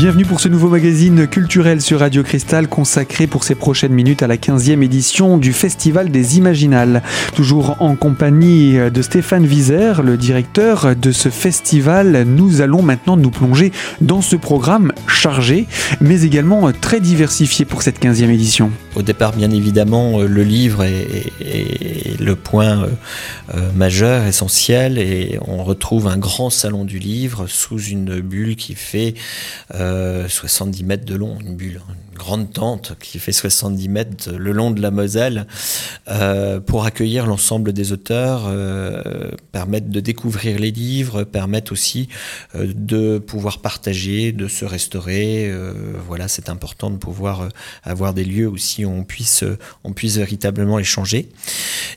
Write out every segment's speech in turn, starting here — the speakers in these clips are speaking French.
Bienvenue pour ce nouveau magazine culturel sur Radio Cristal consacré pour ces prochaines minutes à la 15e édition du Festival des Imaginales. Toujours en compagnie de Stéphane Vizer, le directeur de ce festival, nous allons maintenant nous plonger dans ce programme chargé mais également très diversifié pour cette 15e édition. Au départ, bien évidemment, le livre est, le point euh, euh, majeur, essentiel et on retrouve un grand salon du livre sous une bulle qui fait 70 euh, mètres de long, une bulle, une grande tente qui fait 70 mètres le long de la Moselle, euh, pour accueillir l'ensemble des auteurs, euh, permettre de découvrir les livres, permettre aussi de pouvoir partager, de se restaurer. voilà, c'est important de pouvoir avoir des lieux où on puisse, on puisse véritablement échanger.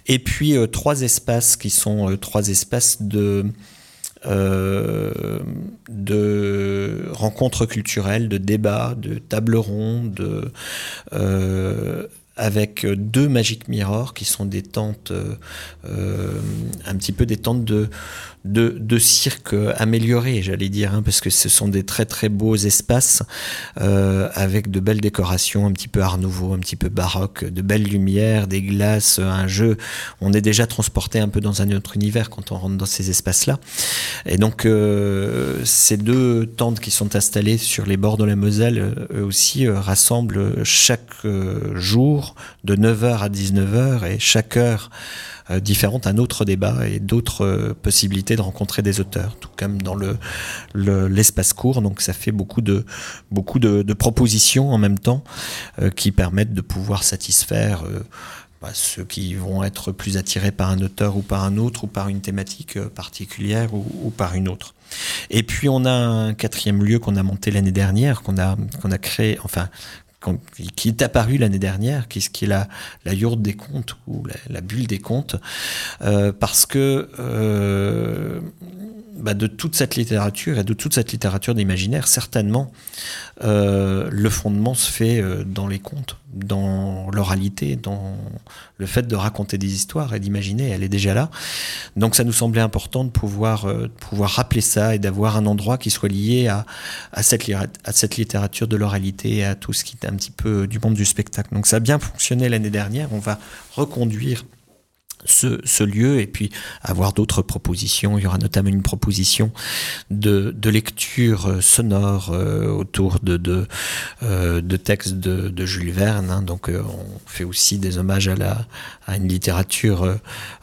Et puis trois espaces qui sont trois espaces de euh, de rencontres culturelles, de débats, de tables rondes, euh, avec deux Magic Mirror qui sont des tentes, euh, un petit peu des tentes de, de, cirque amélioré, j'allais dire, hein, parce que ce sont des très très beaux espaces euh, avec de belles décorations, un petit peu art nouveau, un petit peu baroque, de belles lumières, des glaces, un jeu. On est déjà transporté un peu dans un autre univers quand on rentre dans ces espaces-là. Et donc euh, ces deux tentes qui sont installées sur les bords de la Moselle, euh, eux aussi euh, rassemblent chaque euh, de 9h à 19h et chaque heure euh, différente, un autre débat et d'autres euh, possibilités de rencontrer des auteurs, tout comme dans le l'espace court. Donc ça fait beaucoup de beaucoup de, propositions en même temps euh, qui permettent de pouvoir satisfaire bah, ceux qui vont être plus attirés par un auteur ou par un autre ou par une thématique particulière ou, ou par une autre. Et puis on a un quatrième lieu qu'on a monté l'année dernière, qu'on a qu'on a créé, enfin qui est apparu l'année dernière, qui, qui est la, la yourte des contes ou la, bulle des contes, euh, parce que euh, bah, de toute cette littérature et de toute cette littérature d'imaginaire, certainement, euh, le fondement se fait euh, dans les contes, dans l'oralité, dans le fait de raconter des histoires et d'imaginer, elle est déjà là. Donc ça nous semblait important de pouvoir, euh, pouvoir rappeler ça et d'avoir un endroit qui soit lié à, à, cette, à cette littérature de l'oralité et à tout ce qui est un petit peu du monde du spectacle. Donc ça a bien fonctionné l'année dernière, on va reconduire ce, lieu et puis avoir d'autres propositions. Il y aura notamment une proposition de, de lecture euh, sonore euh, autour de, euh, de textes de, de, Jules Verne. Hein. Donc on fait aussi des hommages à, la, à une littérature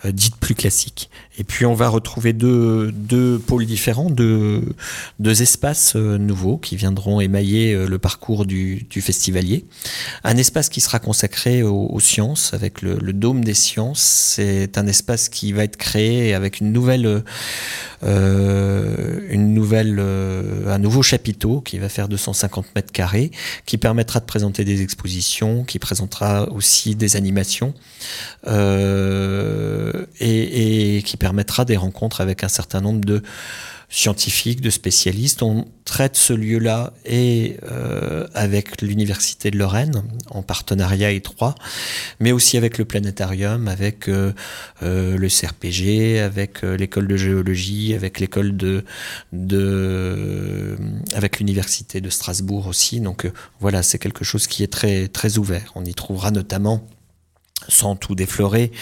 dite plus classique. Et puis on va retrouver deux, deux pôles différents, deux, deux espaces nouveaux qui viendront émailler le parcours du, du festivalier. Un espace qui sera consacré aux, sciences avec le, dôme des sciences un espace qui va être créé avec une nouvelle, euh, une nouvelle, euh, un nouveau chapiteau qui va faire 250 mètres carrés, qui permettra de présenter des expositions, qui présentera aussi des animations euh, et qui permettra des rencontres avec un certain nombre de scientifiques, de spécialistes. On traite ce lieu-là et euh, avec l'Université de Lorraine en partenariat étroit, mais aussi avec le planétarium, avec euh, euh, le CRPG, avec l'école de géologie, avec l'école de, de avec l'Université de Strasbourg aussi. Donc voilà, c'est quelque chose qui est très très ouvert. On y trouvera notamment sans tout déflorer,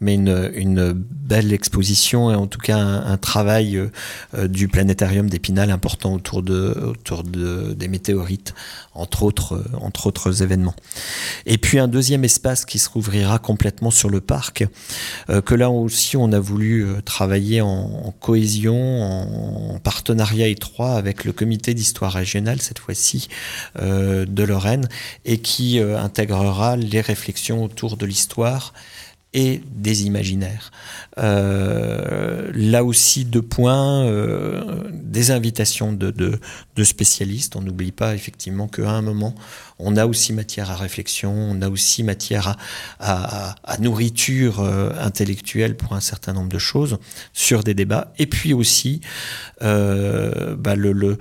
mais une, belle exposition et en tout cas un, travail euh, du planétarium d'Épinal important autour, de, autour de, des météorites, entre autres, euh, entre autres événements. Et puis un deuxième espace qui se rouvrira complètement sur le parc, euh, que là aussi on a voulu euh, travailler en, cohésion, en, en, partenariat étroit avec le comité d'histoire régionale, cette fois-ci euh, de Lorraine, et qui intégrera les réflexions autour de l'histoire et des imaginaires. Euh, là aussi, deux points, euh, des invitations de, de spécialistes. On n'oublie pas effectivement qu'à un moment, on a aussi matière à réflexion, on a aussi matière à, nourriture euh, intellectuelle pour un certain nombre de choses sur des débats. Et puis aussi euh, bah le,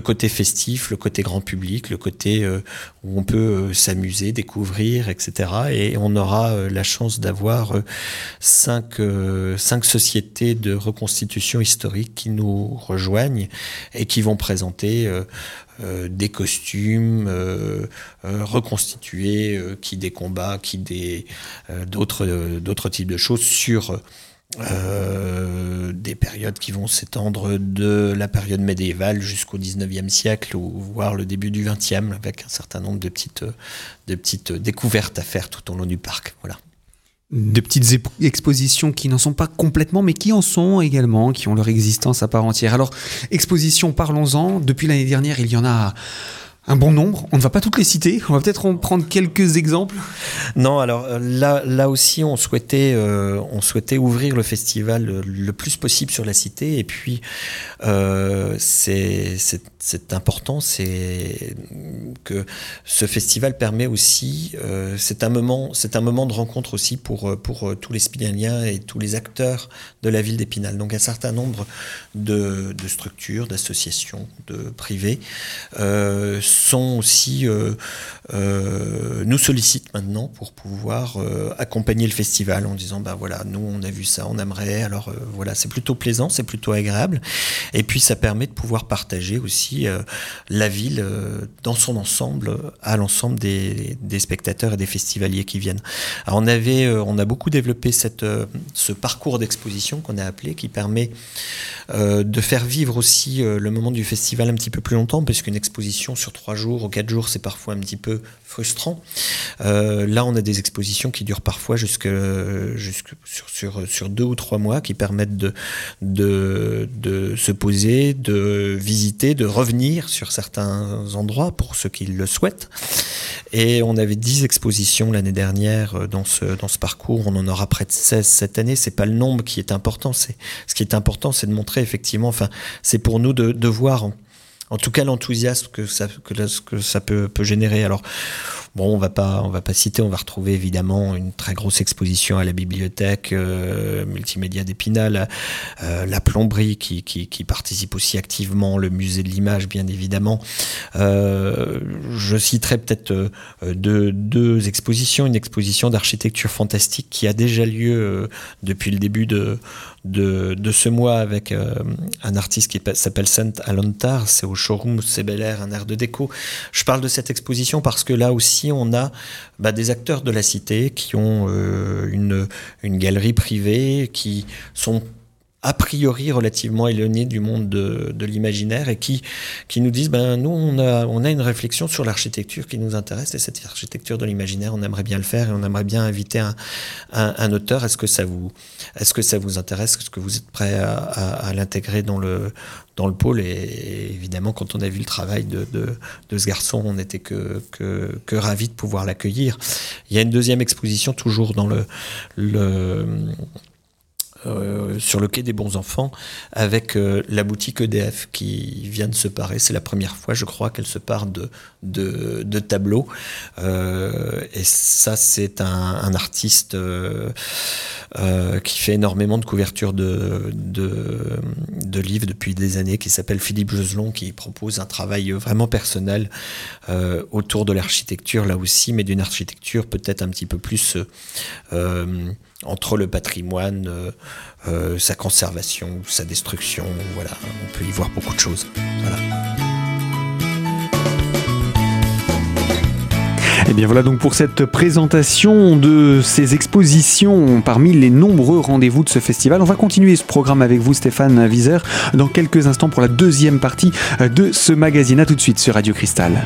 côté festif, le côté grand public, le côté euh, où on peut s'amuser, découvrir, etc. Et on aura la chance d'avoir avoir cinq, cinq sociétés de reconstitution historique qui nous rejoignent et qui vont présenter des costumes reconstitués, qui des combats, qui des d'autres types de choses sur euh, des périodes qui vont s'étendre de la période médiévale jusqu'au 19e siècle, ou voire le début du 20e, avec un certain nombre de petites, de petites découvertes à faire tout au long du parc. Voilà. De petites expositions qui n'en sont pas complètement, mais qui en sont également, qui ont leur existence à part entière. Alors, exposition, parlons-en. Depuis l'année dernière, il y en a un bon nombre. On ne va pas toutes les citer. On va peut-être en prendre quelques exemples. Non, alors euh, là, là aussi, on souhaitait, euh, on souhaitait ouvrir le festival le, plus possible sur la cité. Et puis, euh, c'est important, c'est que ce festival permet aussi, euh, c'est un moment, c'est un moment de rencontre aussi pour pour tous les Spinaliens et tous les acteurs de la ville d'Épinal. Donc, un certain nombre de, structures, d'associations, de privés. Euh, sont aussi euh, euh, nous sollicitent maintenant pour pouvoir euh, accompagner le festival en disant bah voilà nous on a vu ça on aimerait alors voilà c'est plutôt plaisant c'est plutôt agréable. Et puis ça permet de pouvoir partager aussi la ville dans son ensemble à l'ensemble des, des, spectateurs et des festivaliers qui viennent. Alors on avait on a beaucoup développé cette ce parcours d'exposition qu'on a appelé qui permet de faire vivre aussi le moment du festival un petit peu plus longtemps parce qu'une exposition sur trois jours ou quatre jours, c'est parfois un petit peu frustrant. Euh, là, on a des expositions qui durent parfois jusque, jusque sur, sur, sur, deux ou trois mois, qui permettent de, de, de, se poser, de visiter, de revenir sur certains endroits pour ceux qui le souhaitent. Et on avait dix expositions l'année dernière euh, dans ce, dans ce parcours. On en aura près de 16 cette année. C'est pas le nombre qui est important. C'est, ce qui est important, c'est de montrer effectivement, enfin, c'est pour nous de, de voir en tout cas l'enthousiasme que ça, que, ça peut, peut générer. Alors, Bon, on va pas, va pas citer, on va retrouver évidemment une très grosse exposition à la bibliothèque euh, multimédia d'Épinal, euh, la plomberie qui, qui, participe aussi activement, le musée de l'image bien évidemment. Euh, je citerai peut-être deux, expositions, une exposition d'architecture fantastique qui a déjà lieu depuis le début de, de, de, ce mois avec un artiste qui s'appelle Saint Alontar, c'est au showroom C'est Bel Air, un air de déco. Je parle de cette exposition parce que là aussi on a bah, des acteurs de la cité qui ont euh, une, une galerie privée, qui sont a priori relativement éloignés du monde de, de l'imaginaire et qui, qui nous disent ben nous on a, on a une réflexion sur l'architecture qui nous intéresse et cette architecture de l'imaginaire on aimerait bien le faire et on aimerait bien inviter un, un, auteur. Est-ce que ça vous est-ce que ça vous intéresse? Est-ce que vous êtes prêt à l'intégrer dans le dans le pôle. Et, évidemment quand on a vu le travail de, ce garçon on n'était que, ravis de pouvoir l'accueillir. Il y a une deuxième exposition toujours dans le euh, sur le quai des bons enfants avec euh, la boutique EDF qui vient de se parer. C'est la première fois, je crois, qu'elle se part de, de, tableaux. Euh, et ça, c'est un, artiste qui fait énormément de couvertures de, de, de, livres depuis des années, qui s'appelle Philippe Joselon, qui propose un travail vraiment personnel autour de l'architecture, là aussi, mais d'une architecture peut-être un petit peu plus entre le patrimoine, euh, euh, sa conservation, sa destruction. Voilà, on peut y voir beaucoup de choses. Voilà. Et eh bien voilà donc pour cette présentation de ces expositions parmi les nombreux rendez-vous de ce festival. On va continuer ce programme avec vous Stéphane Wieser dans quelques instants pour la deuxième partie de ce magazine. A tout de suite sur Radio Cristal.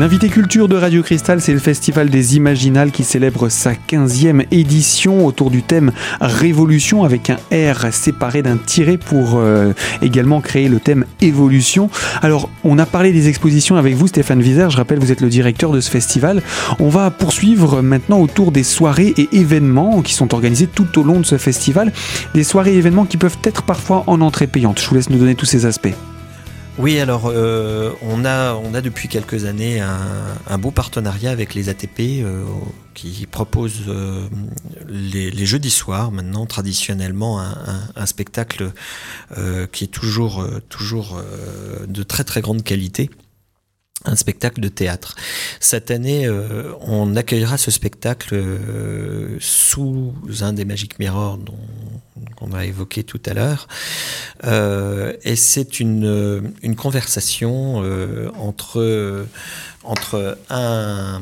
L'invité culture de Radio Cristal, c'est le Festival des Imaginales qui célèbre sa 15e édition autour du thème Révolution avec un R séparé d'un tiret pour euh, également créer le thème Évolution. Alors, on a parlé des expositions avec vous, Stéphane Vizer. Je rappelle, vous êtes le directeur de ce festival. On va poursuivre maintenant autour des soirées et événements qui sont organisés tout au long de ce festival. Des soirées et événements qui peuvent être parfois en entrée payante. Je vous laisse nous donner tous ces aspects. Oui, alors on, a, on a depuis quelques années un, beau partenariat avec les ATP qui propose les, les, jeudis soirs maintenant traditionnellement un, spectacle qui est toujours, toujours de très très grande qualité un spectacle de théâtre. Cette année, euh, on accueillera ce spectacle euh, sous un des Magic Mirrors dont qu'on a évoqué tout à l'heure. Euh, et c'est une, conversation entre, entre un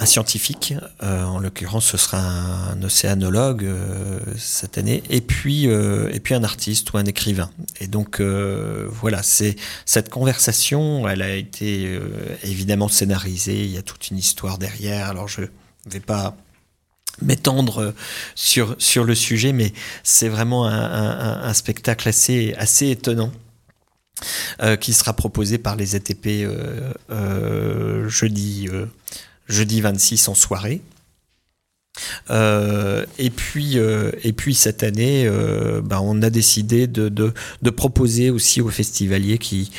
un scientifique, euh, en l'occurrence ce sera un, océanologue euh, cette année, et puis euh, et puis un artiste ou un écrivain. Et donc voilà, c'est cette conversation, elle a été évidemment scénarisée, il y a toute une histoire derrière. Alors je vais pas m'étendre sur sur le sujet, mais c'est vraiment un, un, spectacle assez assez étonnant. qui sera proposé par les ATP jeudi jeudi 26 en soirée. Euh, et puis, euh, et puis cette année, euh, bah, on a décidé de, de, proposer aussi aux festivaliers qui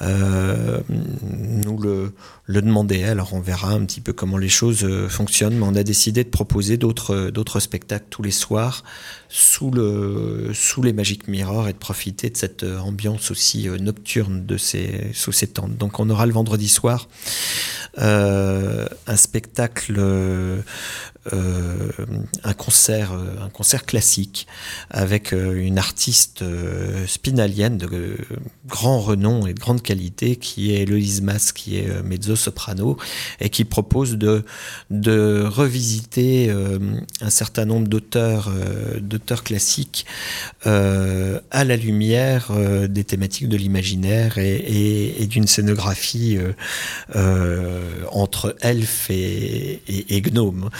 nous le, le demandaient. Alors on verra un petit peu comment les choses fonctionnent, mais on a décidé de proposer d'autres d'autres spectacles tous les soirs sous le sous les Magic Mirror et de profiter de cette ambiance aussi nocturne de sous ces tentes. Donc on aura le vendredi soir euh, un spectacle, euh, un concert, un concert classique avec euh, une artiste spinalienne de grand renom et de grande qualité qui est Eloise Mas, qui est mezzo-soprano et qui propose de, de revisiter un certain nombre d'auteurs, d'auteurs classiques à la lumière des thématiques de l'imaginaire et, d'une scénographie euh, entre elfes et, et, gnomes.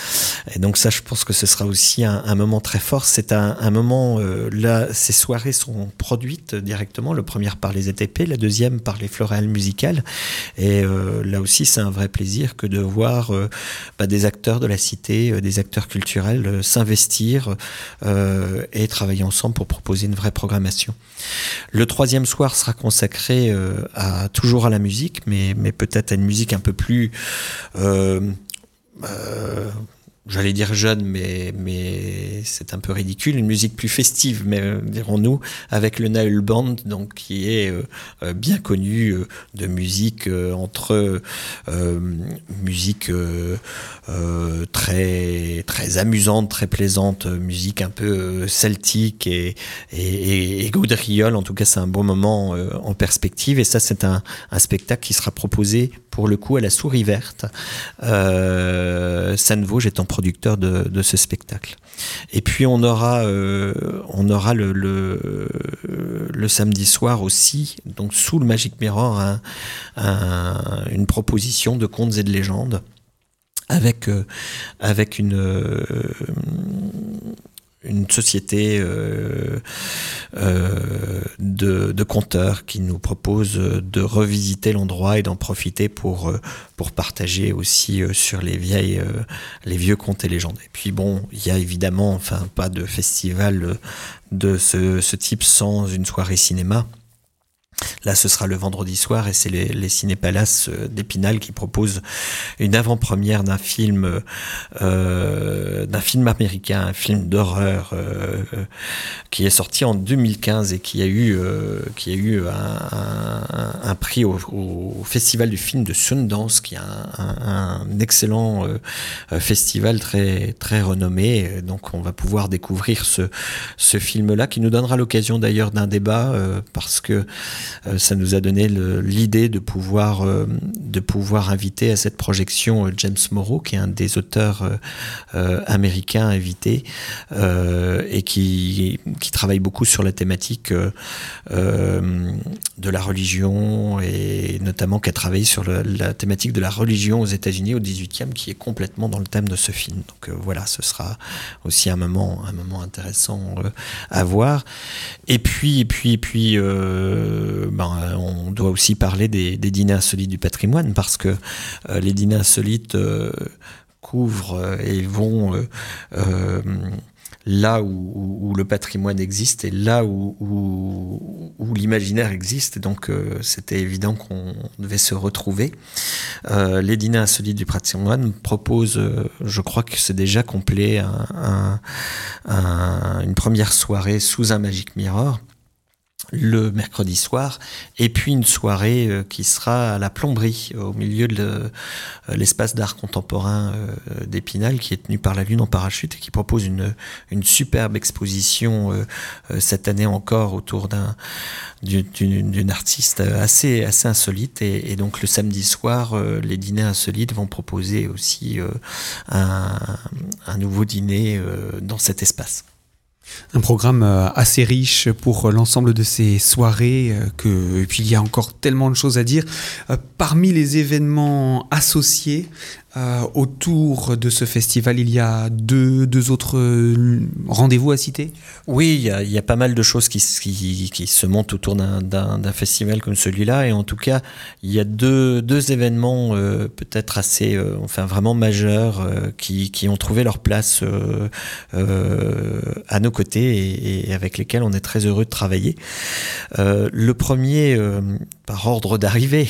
Et donc ça, je pense que ce sera aussi un, moment très fort. C'est un, moment, euh, là, ces soirées sont produites directement, le premier par les ETP, la deuxième par les floréales musicales. Et euh, là aussi, c'est un vrai plaisir que de voir euh, bah, des acteurs de la cité, des acteurs culturels s'investir et travailler ensemble pour proposer une vraie programmation. Le troisième soir sera consacré à toujours à la musique, mais, peut-être à une musique un peu plus euh, euh, j'allais dire jeune, mais, mais c'est un peu ridicule, une musique plus festive, mais euh, dirons-nous, avec le Naël Band, donc qui est bien connu de musique entre musique très très amusante, très plaisante, musique un peu celtique et, gaudriole. En tout cas, c'est un bon moment en perspective, et ça, c'est un, spectacle qui sera proposé pour le coup à la Souris Verte, euh, Vosges étant producteur de, ce spectacle. Et puis on aura, euh, on aura le, le, samedi soir aussi, donc sous le Magic Mirror, un, un, une proposition de contes et de légendes avec, euh, avec une, euh, une société euh, euh, de, de conteurs qui nous propose de revisiter l'endroit et d'en profiter pour, euh, pour partager aussi euh, sur les vieilles les vieux contes et légendes. Et puis bon, il y a évidemment enfin pas de festival de ce, ce type sans une soirée cinéma. Là, ce sera le vendredi soir et c'est les, les Cinépalaces euh, d'Épinal qui proposent une avant-première d'un film, euh, d'un film américain, un film d'horreur euh, qui est sorti en 2015 et qui a eu, qui a eu un, prix au, Festival du film de Sundance, qui est un, un excellent festival très très renommé. Donc, on va pouvoir découvrir ce, ce film-là qui nous donnera l'occasion d'ailleurs d'un débat parce que ça nous a donné l'idée de pouvoir, euh, de pouvoir inviter à cette projection euh, James Morrow, qui est un des auteurs américains invités et qui, qui travaille beaucoup sur la thématique de la religion et notamment qui a travaillé sur la thématique de la religion aux États-Unis au 18e, qui est complètement dans le thème de ce film. Donc voilà, ce sera aussi un moment, un moment intéressant à voir. Et puis, et puis, et puis, euh, ben, on doit aussi parler des, dîners insolites du patrimoine parce que euh, les dîners insolites euh, couvrent et vont là où, le patrimoine existe et là où, l'imaginaire existe. donc, euh, c'était évident qu'on devait se retrouver. Euh, les dîners insolites du patrimoine proposent, euh, je crois que c'est déjà complet, une première soirée sous un Magic Mirror le mercredi soir, et puis une soirée euh, qui sera à la plomberie, au milieu de euh, l'espace d'art contemporain euh, d'Épinal, qui est tenu par la Lune en parachute et qui propose une, superbe exposition cette année encore autour d'un d'une artiste assez assez insolite et, donc le samedi soir les dîners insolites vont proposer aussi un, un, nouveau dîner dans cet espace. Un programme euh, assez riche pour l'ensemble de ces soirées, euh, que, et puis il y a encore tellement de choses à dire. Euh, parmi les événements associés, euh, autour de ce festival, il y a deux, deux autres euh, rendez-vous à citer? Oui, il y, a, y, a, pas mal de choses qui, qui, qui se montent autour d'un festival comme celui-là. Et en tout cas, il y a deux, deux événements euh, peut-être assez, euh, enfin vraiment majeurs, euh, qui, qui, ont trouvé leur place à nos côtés et, et, avec lesquels on est très heureux de travailler. le premier, par ordre d'arrivée,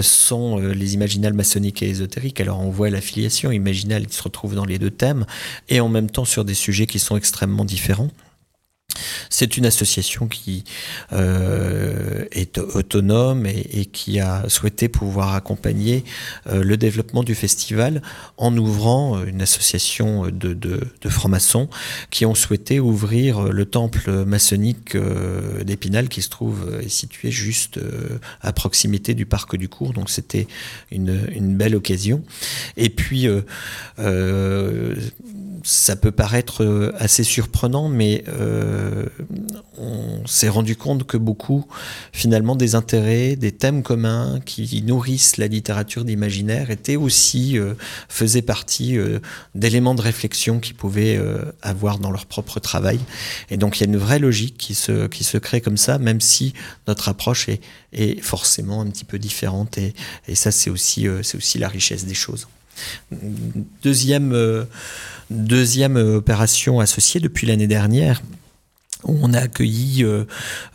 sont les imaginales maçonniques et ésotériques. Alors on voit l'affiliation imaginale qui se retrouve dans les deux thèmes, et en même temps sur des sujets qui sont extrêmement différents. C'est une association qui euh, est autonome et, qui a souhaité pouvoir accompagner euh, le développement du festival en ouvrant une association de, de, francs-maçons qui ont souhaité ouvrir le temple maçonnique euh, d'Épinal qui se trouve est situé juste à proximité du parc du Cours. Donc c'était une, une, belle occasion. Et puis ça peut paraître assez surprenant, mais euh, on s'est rendu compte que beaucoup, finalement, des intérêts, des thèmes communs qui nourrissent la littérature d'imaginaire étaient aussi, euh, faisaient partie euh, d'éléments de réflexion qu'ils pouvaient avoir dans leur propre travail. Et donc, il y a une vraie logique qui se, qui se crée comme ça, même si notre approche est, est forcément un petit peu différente. Et, et ça, c'est aussi, c'est aussi la richesse des choses. Deuxième, deuxième opération associée depuis l'année dernière, on a accueilli euh,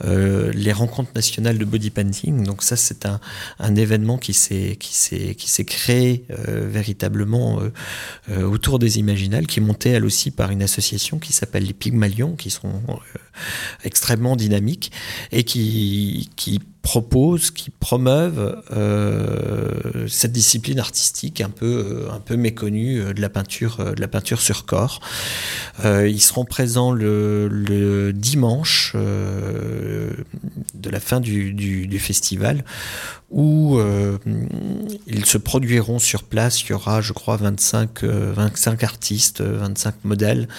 euh, les rencontres nationales de body painting. Donc ça, c'est un, événement qui s'est qui s'est qui s'est créé euh, véritablement autour des Imaginales, qui est monté elle aussi par une association qui s'appelle les Pygmalions, qui sont extrêmement dynamiques et qui qui proposent, qui promeuvent euh, cette discipline artistique un peu, euh, un peu méconnue euh, de la peinture, euh, de la peinture sur corps. Euh, ils seront présents le, le dimanche euh, de la fin du, du, du festival où ils se produiront sur place. Il y aura, je crois, 25, 25 artistes, 25 modèles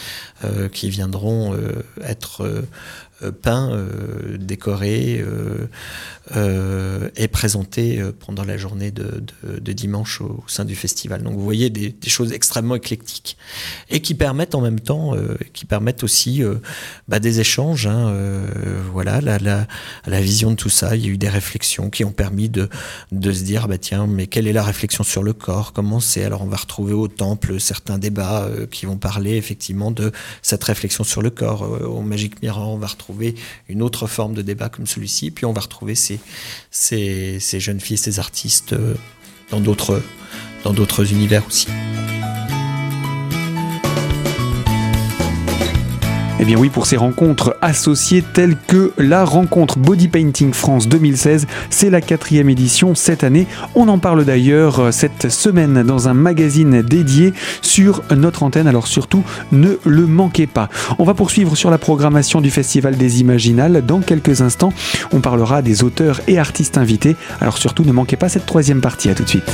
qui viendront être peints, décorés euh, présenté euh, pendant la journée de, dimanche au, sein du festival. Donc vous voyez des, choses extrêmement éclectiques et qui permettent en même temps, euh, qui permettent aussi euh, bah, des échanges. Hein, euh, voilà, la, vision de tout ça. Il y a eu des réflexions qui ont permis de, de se dire, bah tiens, mais quelle est la réflexion sur le corps? Comment c'est? Alors on va retrouver au temple certains débats qui vont parler effectivement de cette réflexion sur le corps. au Magic Mirror, on va retrouver une autre forme de débat comme celui-ci, puis on va retrouver ces jeunes filles, ces artistes euh, dans d'autres univers aussi. Eh bien oui, pour ces rencontres associées telles que la rencontre Body Painting France 2016, c'est la quatrième édition cette année. On en parle d'ailleurs euh, cette semaine dans un magazine dédié sur notre antenne, alors surtout ne le manquez pas. On va poursuivre sur la programmation du Festival des Imaginales. Dans quelques instants, on parlera des auteurs et artistes invités, alors surtout ne manquez pas cette troisième partie. À tout de suite.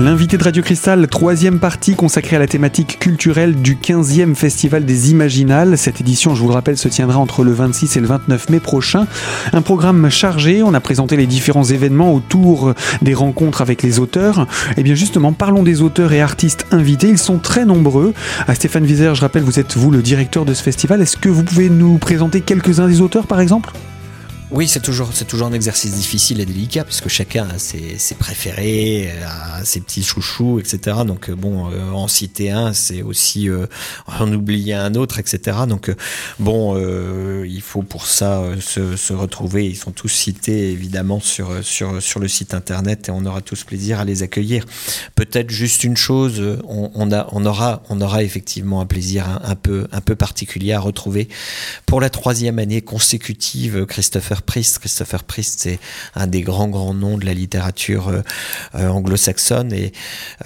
L'invité de Radio Cristal, troisième partie consacrée à la thématique culturelle du 15e Festival des Imaginales. Cette édition, je vous le rappelle, se tiendra entre le 26 et le 29 mai prochain. Un programme chargé, on a présenté les différents événements autour des rencontres avec les auteurs. Et eh bien justement, parlons des auteurs et artistes invités, ils sont très nombreux. À Stéphane Vizer, je rappelle, vous êtes vous le directeur de ce festival. Est-ce que vous pouvez nous présenter quelques-uns des auteurs par exemple? Oui, c'est toujours, c'est toujours un exercice difficile et délicat puisque chacun a ses, ses préférés, a ses petits chouchous, etc. Donc euh, bon, euh, en citer un, c'est aussi euh, en oublier un autre, etc. Donc bon, il faut pour ça se, se, retrouver. Ils sont tous cités évidemment sur sur sur le site internet et on aura tous plaisir à les accueillir. Peut-être juste une chose, on, on, a, on aura, on aura effectivement un plaisir un peu un peu particulier à retrouver pour la troisième année consécutive Christopher Christopher Priest, c'est un des grands, grands noms de la littérature euh, euh, anglo-saxonne et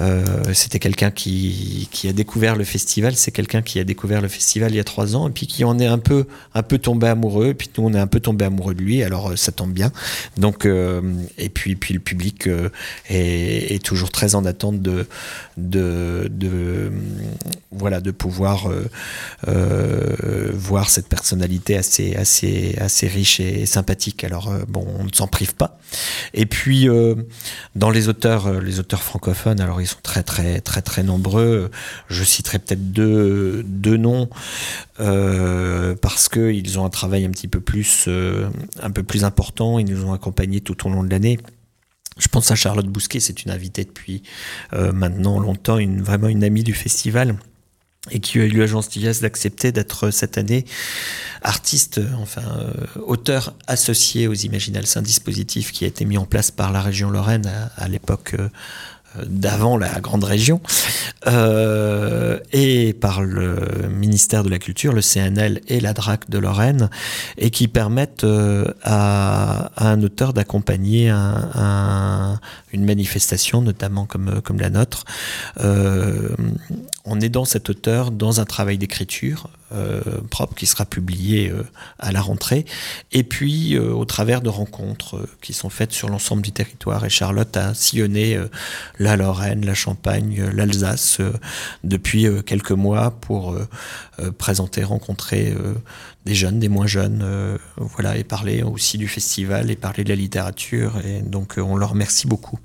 euh, c'était quelqu'un qui, a découvert le festival. C'est quelqu'un qui a découvert le festival il y a trois ans et puis qui en est un peu, un peu tombé amoureux. Et puis nous, on est un peu tombé amoureux de lui. Alors ça tombe bien. Donc, et puis, puis le public est, toujours très en attente de, de, de voilà, de pouvoir voir cette personnalité assez, assez, assez riche et sympa alors euh, bon, on ne s'en prive pas. Et puis euh, dans les auteurs, euh, les auteurs francophones, alors ils sont très très très très nombreux. Je citerai peut-être deux, deux noms parce qu'ils ont un travail un petit peu plus un peu plus important. Ils nous ont accompagnés tout au long de l'année. Je pense à Charlotte Bousquet, c'est une invitée depuis maintenant longtemps, vraiment une amie du festival et qui a eu la gentillesse d'accepter d'être cette année artiste, enfin euh, auteur associé aux Imaginales. Un dispositif qui a été mis en place par la région Lorraine à, l'époque euh, d'avant la grande région, euh, et par le ministère de la Culture, le CNL et la DRAC de Lorraine, et qui permettent euh, à, un auteur d'accompagner un, un, une manifestation, notamment comme, la nôtre, euh, en aidant cet auteur dans un travail d'écriture euh, propre qui sera publié euh, à la rentrée, et puis euh, au travers de rencontres qui sont faites sur l'ensemble du territoire. Et Charlotte a sillonné la Lorraine, la Champagne, l'Alsace depuis quelques mois pour présenter, rencontrer des jeunes, des moins jeunes, voilà, et parler aussi du festival et parler de la littérature. Et donc on leur remercie beaucoup.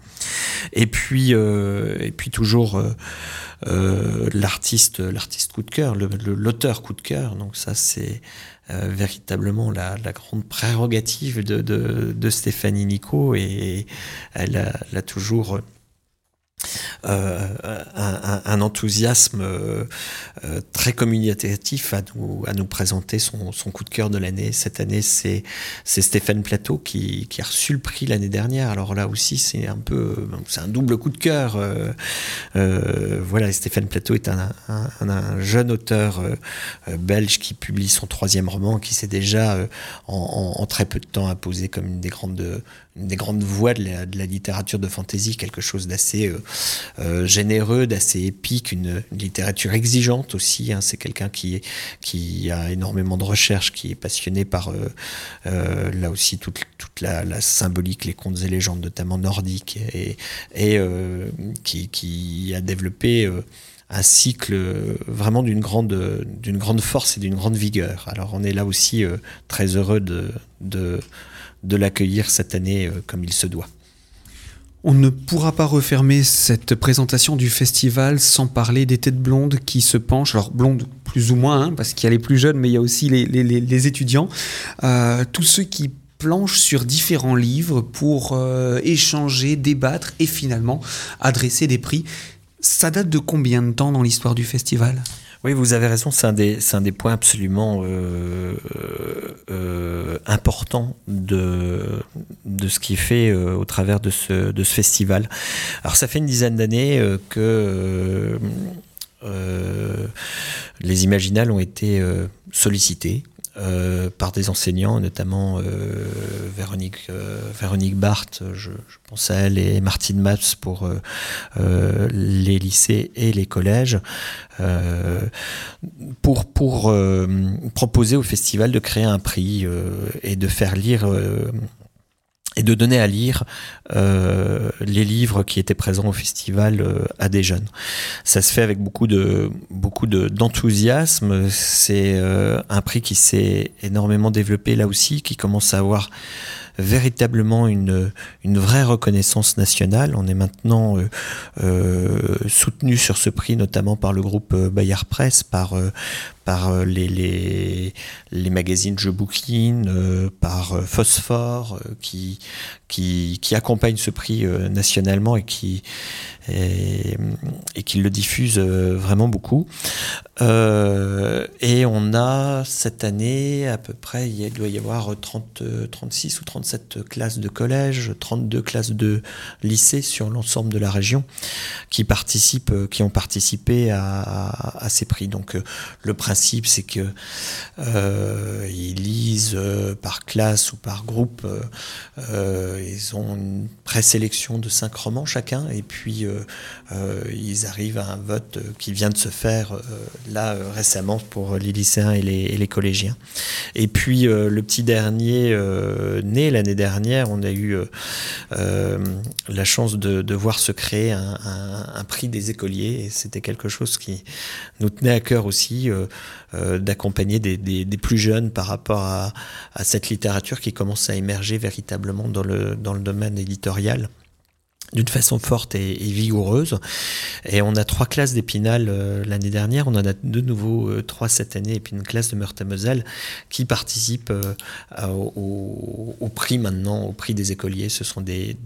Et puis, et puis toujours euh, l'artiste, l'artiste coup de cœur, l'auteur coup de cœur. Donc ça, c'est euh, véritablement la, la, grande prérogative de, de, de Stéphanie Nico et elle a, elle a toujours euh, un, enthousiasme euh, euh, très communicatif à nous, à nous présenter son, son coup de cœur de l'année. Cette année, c'est Stéphane Plateau qui, qui, a reçu le prix l'année dernière. Alors là aussi, c'est un peu, c'est un double coup de cœur. Voilà, Stéphane Plateau est un, un, un jeune auteur belge qui publie son troisième roman, qui s'est déjà en, en, très peu de temps imposé comme une des grandes des grandes voix de la, littérature de fantasy, quelque chose d'assez euh, euh, généreux, d'assez épique, une, littérature exigeante aussi. Hein. C'est quelqu'un qui, a énormément de recherche, qui est passionné par euh, là aussi toute, la, symbolique, les contes et légendes, notamment nordiques, et, qui, a développé un cycle vraiment d'une grande, d'une grande force et d'une grande vigueur. Alors on est là aussi très heureux de de l'accueillir cette année euh, comme il se doit. On ne pourra pas refermer cette présentation du festival sans parler des têtes blondes qui se penchent, alors blondes plus ou moins, hein, parce qu'il y a les plus jeunes, mais il y a aussi les, les, étudiants, euh, tous ceux qui planchent sur différents livres pour euh, échanger, débattre et finalement adresser des prix. Ça date de combien de temps dans l'histoire du festival? Oui, vous avez raison, c'est un, des, un des points absolument euh, euh, importants de, de ce qui est fait euh, au travers de ce, de ce festival. Alors ça fait une dizaine d'années euh, que euh, les Imaginales ont été sollicités euh, par des enseignants, notamment euh, Véronique, euh, Véronique Barthes, je, je, pense à elle, et Martine Maps pour euh, euh, les lycées et les collèges, pour, pour proposer au festival de créer un prix et de faire lire et de donner à lire euh, les livres qui étaient présents au festival à des jeunes. Ça se fait avec beaucoup de beaucoup d'enthousiasme. C'est un prix qui s'est énormément développé là aussi, qui commence à avoir véritablement une, une vraie reconnaissance nationale. On est maintenant euh, euh, soutenu sur ce prix, notamment par le groupe euh, Bayard Presse, par, par les, les, les, magazines Je Bouquine, par Phosphore, qui, qui, qui accompagne ce prix nationalement et qui, et, qui le diffuse vraiment beaucoup. Euh, et on a cette année à peu près, il doit y avoir 30, 36 ou 37 classes de collège, 32 classes de lycée sur l'ensemble de la région qui participent, qui ont participé à, à, ces prix. Donc euh, le principe c'est que euh, euh, par classe ou par groupe, euh, ils ont une présélection de 5 romans chacun et puis ils arrivent à un vote qui vient de se faire là euh, récemment pour les lycéens et les, collégiens. Et puis euh, le petit dernier euh, né l'année dernière, on a eu la chance de, voir se créer un, prix des écoliers et c'était quelque chose qui nous tenait à cœur aussi d'accompagner des, plus jeunes par rapport à, cette littérature qui commence à émerger véritablement dans le, dans le domaine éditorial d'une façon forte et, vigoureuse. Et on a trois classes d'Épinal euh, l'année dernière, on en a de nouveau euh, trois cette année, et puis une classe de Meurthe-et-Moselle qui participe euh, au, prix maintenant, au prix des écoliers. Ce sont des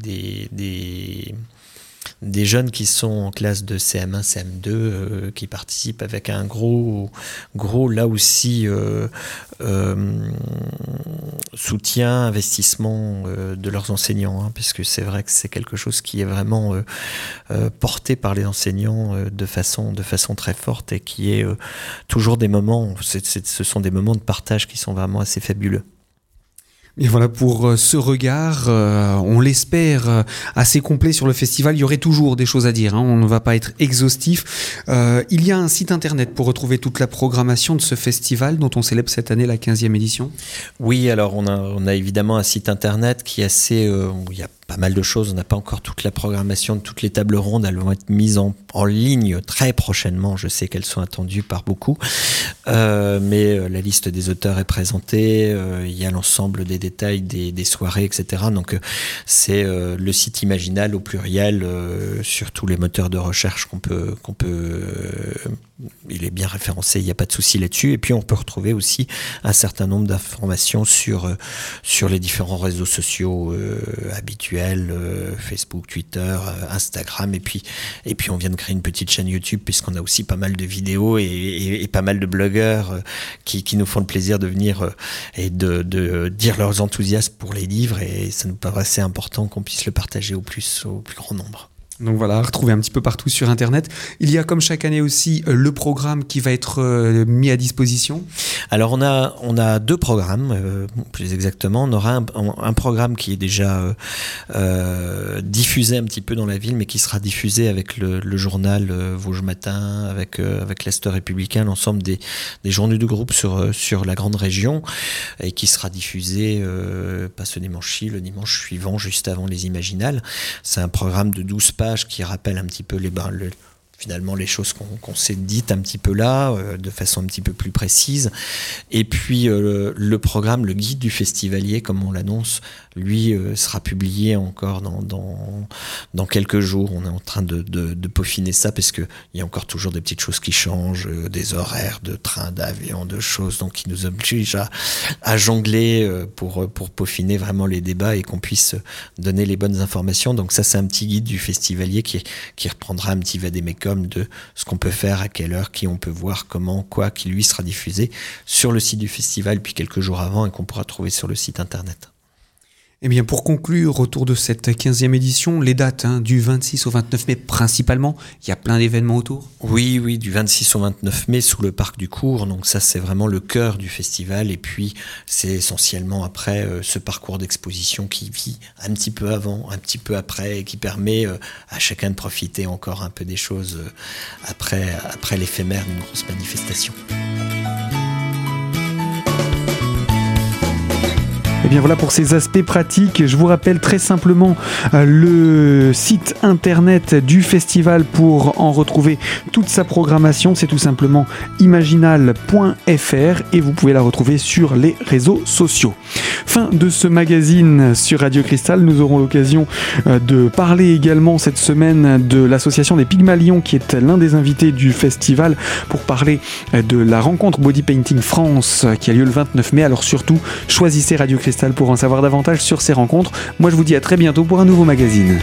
des jeunes qui sont en classe de CM1, CM2, euh, qui participent avec un gros, gros là aussi, euh, euh, soutien, investissement de leurs enseignants, hein, puisque c'est vrai que c'est quelque chose qui est vraiment porté par les enseignants de, façon, de façon très forte et qui est toujours des moments, ce sont des moments de partage qui sont vraiment assez fabuleux. Et voilà pour euh, ce regard, euh, on l'espère euh, assez complet sur le festival. Il y aurait toujours des choses à dire, hein. on ne va pas être exhaustif. il y a un site internet pour retrouver toute la programmation de ce festival dont on célèbre cette année la 15e édition. Oui, alors on a, évidemment un site internet qui est assez... pas mal de choses. On n'a pas encore toute la programmation de toutes les tables rondes. Elles vont être mises en, ligne très prochainement. Je sais qu'elles sont attendues par beaucoup. Euh, mais euh, la liste des auteurs est présentée. Euh, il y a l'ensemble des détails des, des, soirées, etc. Donc c'est le site Imaginal au pluriel sur tous les moteurs de recherche qu'on peut qu'on peut il est bien référencé, il n'y a pas de souci là-dessus. Et puis on peut retrouver aussi un certain nombre d'informations sur, euh, sur les différents réseaux sociaux euh, habituels, euh, Facebook, Twitter, Instagram. Et puis, et puis on vient de créer une petite chaîne YouTube puisqu'on a aussi pas mal de vidéos et, pas mal de blogueurs qui, qui, nous font le plaisir de venir et de, de, dire leurs enthousiasmes pour les livres. Et ça nous paraît assez important qu'on puisse le partager au plus, au plus grand nombre. Donc voilà, retrouver un petit peu partout sur Internet. Il y a comme chaque année aussi euh, le programme qui va être euh, mis à disposition. Alors on a, on a deux programmes, euh, plus exactement. On aura un, programme qui est déjà diffusé un petit peu dans la ville, mais qui sera diffusé avec le, journal Vosges Matin, avec, avec républicain, l'ensemble des, des journaux de groupe sur, sur la grande région, et qui sera diffusé pas ce dimanche-ci, le dimanche suivant, juste avant les Imaginales. C'est un programme de 12 pages qui rappelle un petit peu les, ben, finalement les choses qu'on s'est dites un petit peu là, euh, de façon un petit peu plus précise. Et puis euh, le programme, le guide du festivalier, comme on l'annonce, lui euh, sera publié encore dans, dans, dans, quelques jours. On est en train de, de, peaufiner ça parce qu'il y a encore toujours des petites choses qui changent, des horaires de train, d'avion, de choses, donc qui nous obligent à, à jongler pour, pour peaufiner vraiment les débats et qu'on puisse donner les bonnes informations. Donc ça, c'est un petit guide du festivalier qui, qui reprendra un petit de ce qu'on peut faire, à quelle heure, qui on peut voir, comment, quoi, qui lui sera diffusé sur le site du festival, puis quelques jours avant, et qu'on pourra trouver sur le site internet. Eh bien, pour conclure autour de cette 15e édition, les dates hein, du 26 au 29 mai principalement, il y a plein d'événements autour Oui, oui, du 26 au 29 mai sous le parc du cours. Donc ça, c'est vraiment le cœur du festival. Et puis, c'est essentiellement après euh, ce parcours d'exposition qui vit un petit peu avant, un petit peu après, et qui permet euh, à chacun de profiter encore un peu des choses euh, après, après l'éphémère d'une grosse manifestation. Et bien voilà pour ces aspects pratiques. Je vous rappelle très simplement euh, le site internet du festival pour en retrouver toute sa programmation. C'est tout simplement imaginal.fr et vous pouvez la retrouver sur les réseaux sociaux. Fin de ce magazine sur Radio Cristal. Nous aurons l'occasion euh, de parler également cette semaine de l'association des Pygmalions qui est l'un des invités du festival pour parler euh, de la rencontre Body Painting France qui a lieu le 29 mai. Alors surtout, choisissez Radio Cristal pour en savoir davantage sur ces rencontres. Moi je vous dis à très bientôt pour un nouveau magazine.